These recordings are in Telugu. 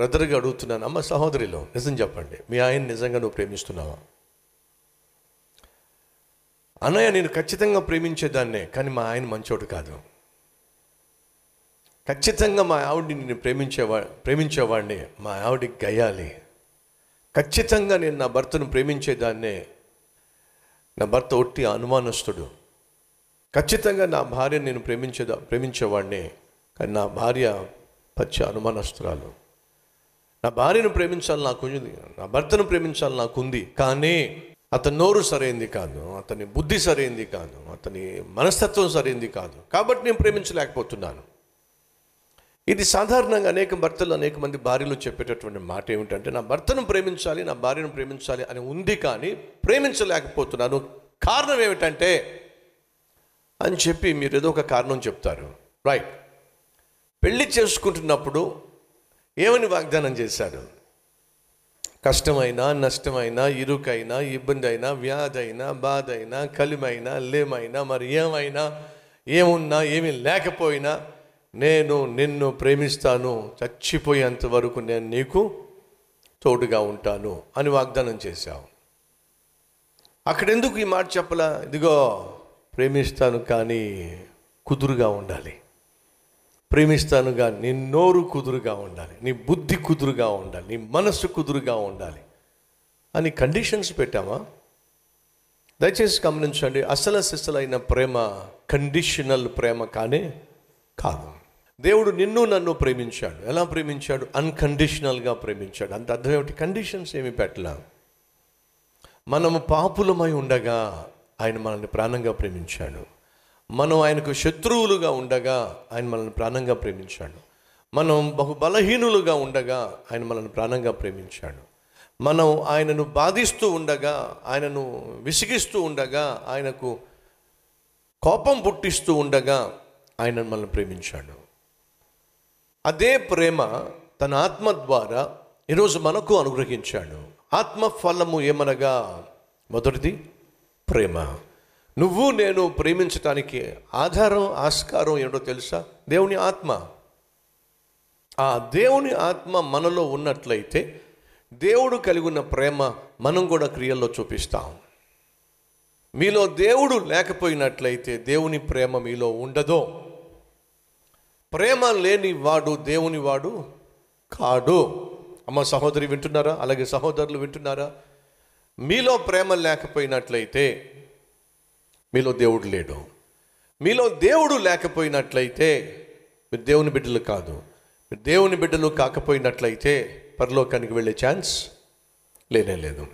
బ్రదర్గా అడుగుతున్నాను అమ్మ సహోదరిలో నిజం చెప్పండి మీ ఆయన నిజంగా నువ్వు ప్రేమిస్తున్నావా? అన్నయ్య నేను ఖచ్చితంగా ప్రేమించేదాన్నే కానీ మా ఆయన మంచోడు కాదు. ఖచ్చితంగా మా ఆవిడ్ని నేను ప్రేమించేవా ప్రేమించేవాడిని మా ఆవిడికి గయ్యాలి ఖచ్చితంగా నేను నా భర్తను ప్రేమించేదాన్నే నా భర్త ఒట్టి అనుమానస్తుడు. ఖచ్చితంగా నా భార్య నేను ప్రేమించేదా ప్రేమించేవాడిని కానీ నా భార్య పచ్చి అనుమానస్తురాలు. నా భార్యను ప్రేమించాలి నాకు ఉంది నా భర్తను ప్రేమించాలి నాకు ఉంది కానీ అతని నోరు సరైంది కాదు. అతని బుద్ధి సరైంది కాదు. అతని మనస్తత్వం సరైంది కాదు. కాబట్టి నేను ప్రేమించలేకపోతున్నాను. ఇది సాధారణంగా అనేక భర్తలు అనేక మంది భార్యలు చెప్పేటటువంటి మాట ఏమిటంటే నా భర్తను ప్రేమించాలి నా భార్యను ప్రేమించాలి అని ఉంది కానీ ప్రేమించలేకపోతున్నాను. కారణం ఏమిటంటే అని చెప్పి మీరు ఏదో ఒక కారణం చెప్తారు. రైట్ పెళ్ళి చేసుకుంటున్నప్పుడు ఏమని వాగ్దానం చేశారు కష్టమైనా నష్టమైనా ఇరుకైనా ఇబ్బంది అయినా వ్యాధి అయినా బాధ అయినా కలిమైనా లేమైనా మరి ఏమైనా ఏమున్నా ఏమీ లేకపోయినా నేను నిన్ను ప్రేమిస్తాను చచ్చిపోయేంత వరకు నేను నీకు తోడుగా ఉంటాను అని వాగ్దానం చేశావు. అక్కడెందుకు ఈ మాట చెప్పలా? ఇదిగో ప్రేమిస్తాను కానీ కుదురుగా ఉండాలి. ప్రేమిస్తాను కానీ నీ నోరు కుదురుగా ఉండాలి నీ బుద్ధి కుదురుగా ఉండాలి నీ మనస్సు కుదురుగా ఉండాలి అని కండిషన్స్ పెట్టామా? దయచేసి గమనించండి అసల సిసలైన ప్రేమ కండిషనల్ ప్రేమ కానీ కాదు. దేవుడు నిన్ను నన్ను ప్రేమించాడు. ఎలా ప్రేమించాడు? అన్కండిషనల్గా ప్రేమించాడు. అంత అర్థం ఏమిటి? కండిషన్స్ ఏమి పెట్టలా? మనము పాపులమై ఉండగా ఆయన మనల్ని ప్రాణంగా ప్రేమించాడు. మనం ఆయనకు శత్రువులుగా ఉండగా ఆయన మనల్ని ప్రాణంగా ప్రేమించాడు. మనం బహు బలహీనులుగా ఉండగా ఆయన మనల్ని ప్రాణంగా ప్రేమించాడు. మనం ఆయనను బాధిస్తూ ఉండగా ఆయనను విసిగిస్తూ ఉండగా ఆయనకు కోపం పుట్టిస్తూ ఉండగా ఆయన మనల్ని ప్రేమించాడు. అదే ప్రేమ తన ఆత్మ ద్వారా ఈరోజు మనకు అనుగ్రహించాడు. ఆత్మ ఫలము ఏమనగా? మొదటిది ప్రేమ. నువ్వు నేను ప్రేమించటానికి ఆధారం ఆస్కారం ఏంటో తెలుసా? దేవుని ఆత్మ. ఆ దేవుని ఆత్మ మనలో ఉన్నట్లయితే దేవుడు కలిగి ఉన్న ప్రేమ మనం కూడా క్రియల్లో చూపిస్తాం. మీలో దేవుడు లేకపోయినట్లయితే దేవుని ప్రేమ మీలో ఉండదో. ప్రేమ లేని వాడు దేవుని వాడు కాడు. అమ్మ సహోదరి వింటున్నారా? అలాగే సహోదరులు వింటున్నారా? మీలో ప్రేమ లేకపోయినట్లయితే మీలో దేవుడు లేడు. మీలో దేవుడు లేకపోయినట్లయితే మీరు దేవుని బిడ్డలు కాదు. మీరు దేవుని బిడ్డలు కాకపోయినట్లయితే పరలోకానికి వెళ్ళే ఛాన్స్ లేనే లేదు.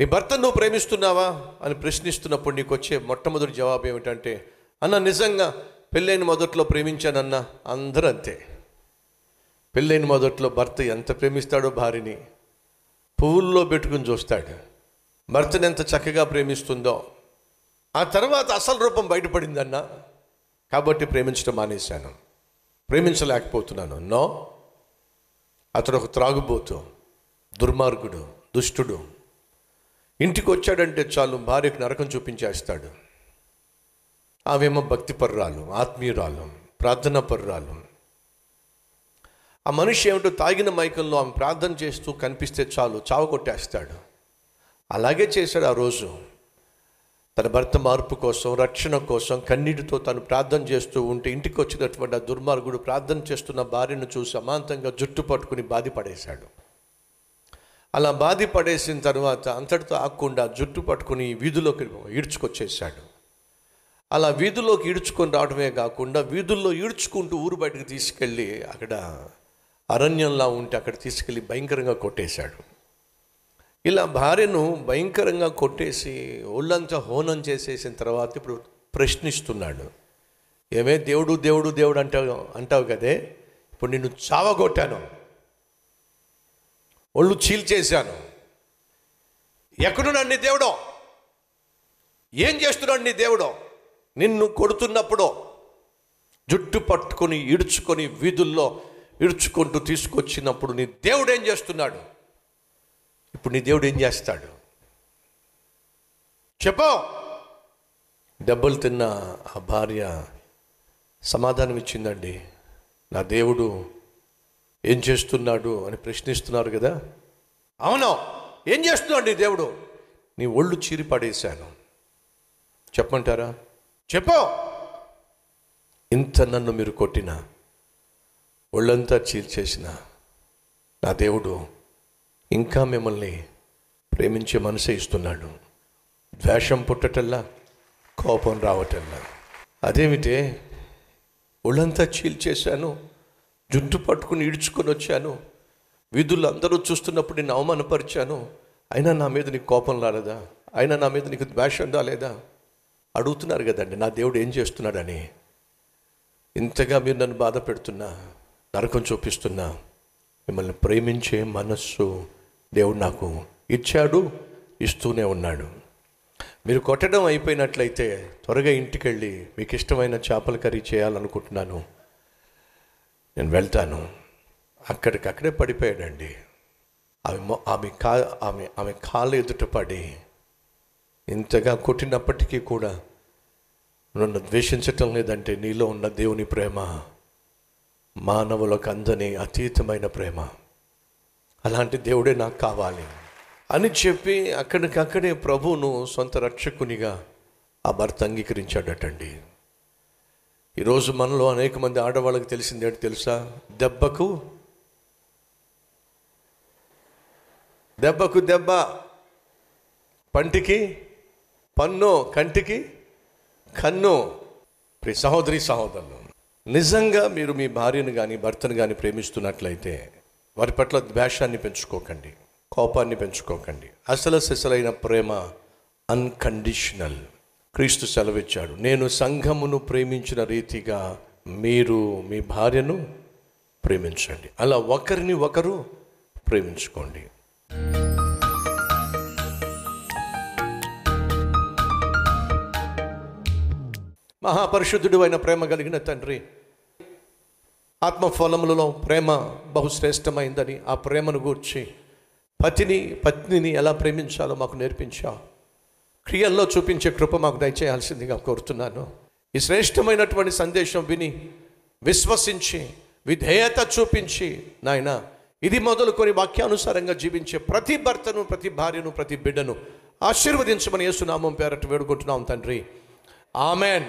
నీ భర్త నువ్వు ప్రేమిస్తున్నావా అని ప్రశ్నిస్తున్నప్పుడు నీకు వచ్చే మొట్టమొదటి జవాబు ఏమిటంటే అన్న నిజంగా పెళ్ళైన మొదట్లో ప్రేమించానన్న అందరూ అంతే. పెళ్ళైన మొదట్లో భర్త ఎంత ప్రేమిస్తాడో భార్యని పువ్వుల్లో పెట్టుకుని చూస్తాడు. భర్తను ఎంత చక్కగా ప్రేమిస్తుందో ఆ తర్వాత అసలు రూపం బయటపడిందన్న? కాబట్టి ప్రేమించడం మానేశాను. ప్రేమించలేకపోతున్నాను. నో. అతడు ఒక త్రాగుబోతు దుర్మార్గుడు దుష్టుడు. ఇంటికి వచ్చాడంటే చాలు భార్యకు నరకం చూపించేస్తాడు. ఆమెమో భక్తి పర్రాలు ఆత్మీయురాలు ప్రార్థన పర్రాలు ఆ మనిషి ఏమిటో తాగిన మైకంలో ఆమె ప్రార్థన చేస్తూ కనిపిస్తే చాలు చావు కొట్టేస్తాడు అలాగే చేశాడు ఆ రోజు. తన భర్త మార్పు కోసం రక్షణ కోసం కన్నీటితో తను ప్రార్థన చేస్తూ ఉంటే ఇంటికి వచ్చినటువంటి ఆ దుర్మార్గుడు ప్రార్థన చేస్తున్న భార్యను చూసి అమాంతంగా జుట్టు పట్టుకుని బాధపడేశాడు. అలా బాధపడేసిన తర్వాత అంతటితో ఆకుండా జుట్టు పట్టుకుని వీధిలోకి ఈడ్చుకొచ్చేసాడు అలా వీధుల్లోకి ఈడ్చుకొని రావడమే కాకుండా వీధుల్లో ఈడ్చుకుంటూ ఊరు బయటకు తీసుకెళ్ళి అక్కడ అరణ్యంలా ఉంటే అక్కడ తీసుకెళ్ళి భయంకరంగా కొట్టేశాడు. ఇలా భార్యను భయంకరంగా కొట్టేసి ఒళ్ళంతా హోనం చేసేసిన తర్వాత ఇప్పుడు ప్రశ్నిస్తున్నాడు. ఏమే దేవుడు దేవుడు దేవుడు అంటావు అంటావు కదే? ఇప్పుడు నిన్ను చావగొట్టాను. ఒళ్ళు చీల్చేశాను. ఎక్కడున్నాడు నీ దేవుడో? ఏం చేస్తున్నాడు నీ దేవుడో? నిన్ను కొడుతున్నప్పుడు జుట్టు పట్టుకొని ఇడుచుకొని వీధుల్లో ఇడుచుకుంటూ తీసుకొచ్చినప్పుడు నీ దేవుడు ఏం చేస్తున్నాడు? ఇప్పుడు నీ దేవుడు ఏం చేస్తాడు? చెప్పు. దెబ్బలు తిన్న ఆ భార్య సమాధానం ఇచ్చిందండి. నా దేవుడు ఏం చేస్తున్నాడు అని ప్రశ్నిస్తున్నారు కదా? అవును. ఏం చేస్తున్నాడు దేవుడు? నీ ఒళ్ళు చీరి పడేశాను. చెప్పమంటారా? చెప్పు. ఇంత నన్ను మీరు కొట్టిన ఒళ్ళంతా చీల్చేసిన నా దేవుడు ఇంకా మిమ్మల్ని ప్రేమించే మనసే ఇస్తున్నాడు. ద్వేషం పుట్టటల్లా కోపం రావటల్లా. అదేమిటే ఒళ్ళంతా చీల్చేశాను జుట్టు పట్టుకుని ఈడ్చుకొని వచ్చాను విధులు అందరూ చూస్తున్నప్పుడు నేను అవమానపరిచాను. అయినా నా మీద నీకు కోపం రాలేదా? అయినా నా మీద నీకు ద్వేషం రాలేదా? అడుగుతున్నారు కదండి నా దేవుడు ఏం చేస్తున్నాడని. ఇంతగా మీరు నన్ను బాధ పెడుతున్నా నరకం చూపిస్తున్నా మిమ్మల్ని ప్రేమించే మనస్సు దేవుడు నాకు ఇచ్చాడు ఇస్తూనే ఉన్నాడు. మీరు కొట్టడం అయిపోయినట్లయితే త్వరగా ఇంటికి వెళ్ళి మీకు ఇష్టమైన చేపల కర్రీ చేయాలనుకుంటున్నాను. నేను వెళ్తాను. అక్కడికక్కడే పడిపోయాడండి. ఆమె ఆమె కా ఆమె ఆమె కాళ్ళు ఎదుట పడి ఇంతగా కొట్టినప్పటికీ కూడా నన్ను ద్వేషించటం లేదంటే నీలో ఉన్న దేవుని ప్రేమ మానవులకు అందని అతీతమైన ప్రేమ. అలాంటి దేవుడే నాకు కావాలి అని చెప్పి అక్కడికక్కడే ప్రభువును సొంత రక్షకునిగా ఆ భర్త అంగీకరించాడటండి. ఈరోజు మనలో అనేక మంది ఆడవాళ్ళకి తెలిసింది ఏంటి తెలుసా? దెబ్బకు దెబ్బకు దెబ్బ. పంటికి పన్ను కంటికి కన్ను. ప్రి సహోదరి సహోదరులు నిజంగా మీరు మీ భార్యను కానీ భర్తను కానీ ప్రేమిస్తున్నట్లయితే వారి పట్ల ద్వేషాన్ని పెంచుకోకండి కోపాన్ని పెంచుకోకండి. అసలు సిసలైన ప్రేమ అన్కండిషనల్ క్రీస్తు సెలవిచ్చాడు నేను సంఘమును ప్రేమించిన రీతిగా మీరు మీ భార్యను ప్రేమించండి. అలా ఒకరిని ఒకరు ప్రేమించుకోండి. మహాపరిశుద్ధుడు అయిన ప్రేమ కలిగిన తండ్రి ఆత్మఫలములలో ప్రేమ బహుశ్రేష్టమైందని ఆ ప్రేమను గూర్చి పతిని పత్నిని ఎలా ప్రేమించాలో మాకు నేర్పించావు క్రియల్లో చూపించే కృప మాకు దయచేయాల్సిందిగా కోరుతున్నాను. ఈ శ్రేష్టమైనటువంటి సందేశం విని విశ్వసించి విధేయత చూపించి నాయన ఇది మొదలుకొని వాక్యానుసారంగా జీవించే ప్రతి భర్తను ప్రతి భార్యను ప్రతి బిడ్డను ఆశీర్వదించమని యేసునామం పేరట వేడుకుంటున్నాం తండ్రి. ఆమెన్.